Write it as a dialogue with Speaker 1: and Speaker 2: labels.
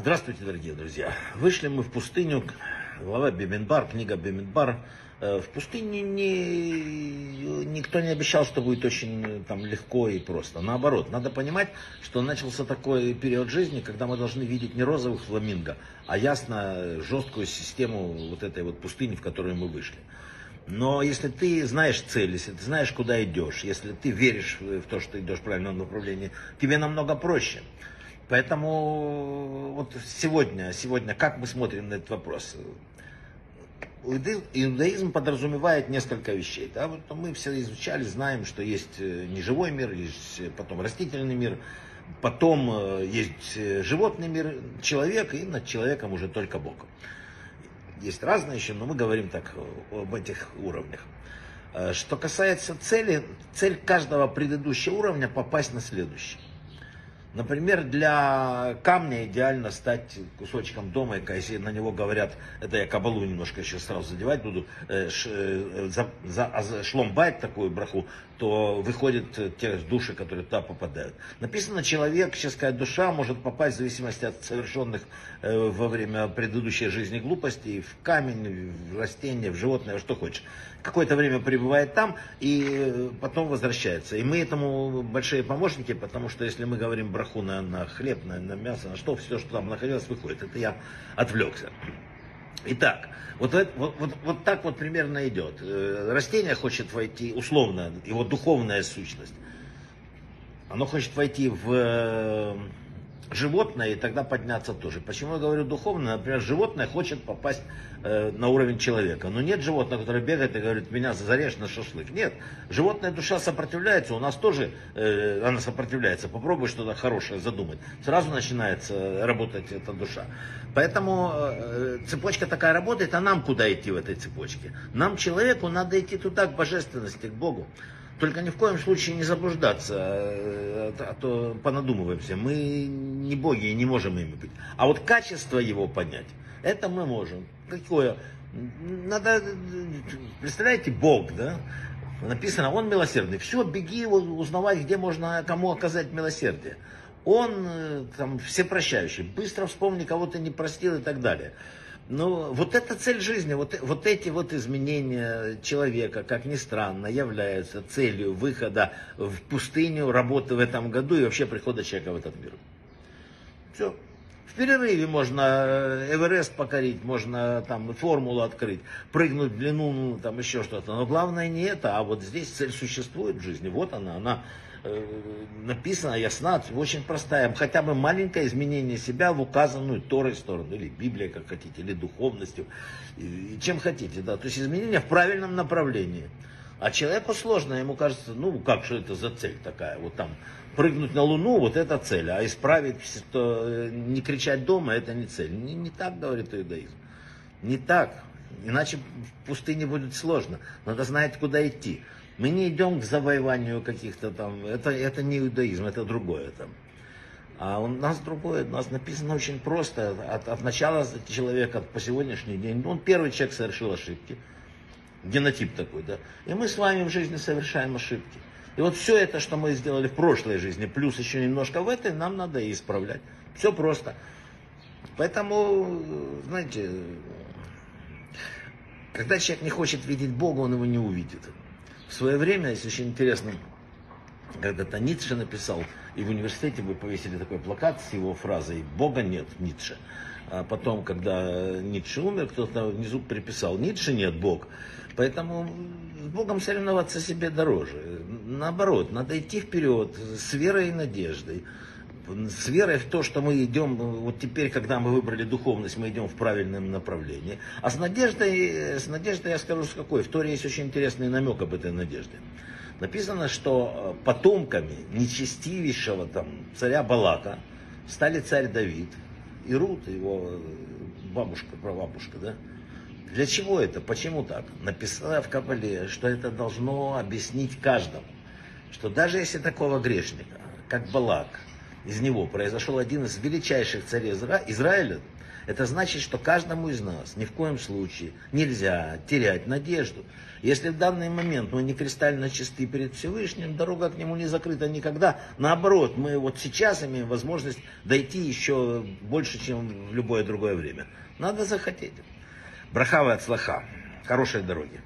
Speaker 1: Здравствуйте, дорогие друзья. Вышли мы в пустыню, глава Беминбар, книга Беминбар. Э, В пустыне не, никто не обещал, что будет очень э, там, легко и просто. Наоборот, надо понимать, что начался такой период жизни, когда мы должны видеть не розовых фламинго, а ясно жесткую систему вот этой вот пустыни, в которую мы вышли. Но если ты знаешь цель, если ты знаешь, куда идешь, если ты веришь в то, что ты идешь в правильном направлении, тебе намного проще. Поэтому вот сегодня, сегодня как мы смотрим на этот вопрос? Иудаизм подразумевает несколько вещей. Да? Вот мы все изучали, знаем, что есть э, неживой мир, есть э, потом растительный мир, потом э, есть животный мир, человек, и над человеком уже только Бог. Есть разные еще, но мы говорим так об этих уровнях. Что касается цели, цель каждого предыдущего уровня попасть на следующий. Например, для камня идеально стать кусочком дома, если на него говорят, это я кабалу немножко еще сразу задевать буду, э, ш, э, за, за, а шломбайт такую браху, то выходят те души, которые туда попадают. Написано, человек, сейчас сказать, душа может попасть в зависимости от совершенных э, во время предыдущей жизни глупостей в камень, в растение, в животное, во что хочешь. Какое-то время пребывает там и потом возвращается. И мы этому большие помощники, потому что если мы говорим браху на, на хлеб, на, на мясо, на что, все, что там находилось, выходит. Это я отвлекся. Итак, вот, вот, вот, вот так вот примерно идет. Э, растение хочет войти, условно, его духовная сущность, оно хочет войти в животное и тогда подняться тоже. Почему я говорю духовно? Например, животное хочет попасть э, на уровень человека. Но нет животного, которое бегает и говорит, меня зарежь на шашлык. Нет. Животная душа сопротивляется, у нас тоже э, она сопротивляется. Попробуй что-то хорошее задумать. Сразу начинается работать эта душа. Поэтому э, цепочка такая работает, а нам куда идти в этой цепочке? Нам, человеку, надо идти туда, к божественности, к Богу. Только ни в коем случае не заблуждаться, а, а то понадумываемся. Мы не боги и не можем ими быть. А вот качество его понять, это мы можем. Какое? Надо, представляете, Бог, да? Написано, он милосердный. Все, беги узнавать, где можно кому оказать милосердие. Он э, там всепрощающий. Быстро вспомни, кого ты не простил и так далее. Ну, вот эта цель жизни, вот, вот эти вот изменения человека, как ни странно, являются целью выхода в пустыню, работы в этом году и вообще прихода человека в этот мир. Все. В перерыве можно э, Эверест покорить, можно там формулу открыть, прыгнуть в длину, ну, там еще что-то. Но главное не это, а вот здесь цель существует в жизни. Вот она, она Э, написана, ясна, очень простая. Хотя бы маленькое изменение себя в указанную Торой сторону, или Библией, как хотите, или духовностью, и чем хотите. Да. То есть изменение в правильном направлении. А человеку сложно, ему кажется, ну как же это за цель такая, вот там прыгнуть на Луну, вот это цель, а исправить, что э, не кричать дома, это не цель. Не, не так говорит иудаизм. Не так. Иначе в пустыне будет сложно. Надо знать, куда идти. Мы не идем к завоеванию каких-то там, это, это не иудаизм, это другое там. А у нас другое, у нас написано очень просто, от, от начала человека по сегодняшний день, он первый человек совершил ошибки, генотип такой, да, и мы с вами в жизни совершаем ошибки. И вот все это, что мы сделали в прошлой жизни, плюс еще немножко в этой, нам надо и исправлять. Все просто. Поэтому, знаете, когда человек не хочет видеть Бога, он его не увидит. В свое время, если очень интересно, когда-то Ницше написал, и в университете вы повесили такой плакат с его фразой «Бога нет, Ницше». А потом, когда Ницше умер, кто-то внизу приписал «Ницше нет, Бог». Поэтому с Богом соревноваться себе дороже. Наоборот, надо идти вперед с верой и надеждой с верой в то, что мы идем, вот теперь, когда мы выбрали духовность, мы идем в правильном направлении. А с надеждой, с надеждой я скажу, с какой. В Торе есть очень интересный намек об этой надежде. Написано, что э, потомками нечестивейшего там, царя Балака стали царь Давид и Рут, его э, бабушка, прабабушка, да? Для чего это? Почему так? Написано в Кабале, что это должно объяснить каждому, что даже если такого грешника, как Балак, из него произошел один из величайших царей Изра... Израиля, Это значит, что каждому из нас ни в коем случае нельзя терять надежду. Если в данный момент мы не кристально чисты перед Всевышним, дорога к нему не закрыта никогда. Наоборот, мы вот сейчас имеем возможность дойти еще больше, чем в любое другое время. Надо захотеть. Брахава от слаха. Хорошей дороги.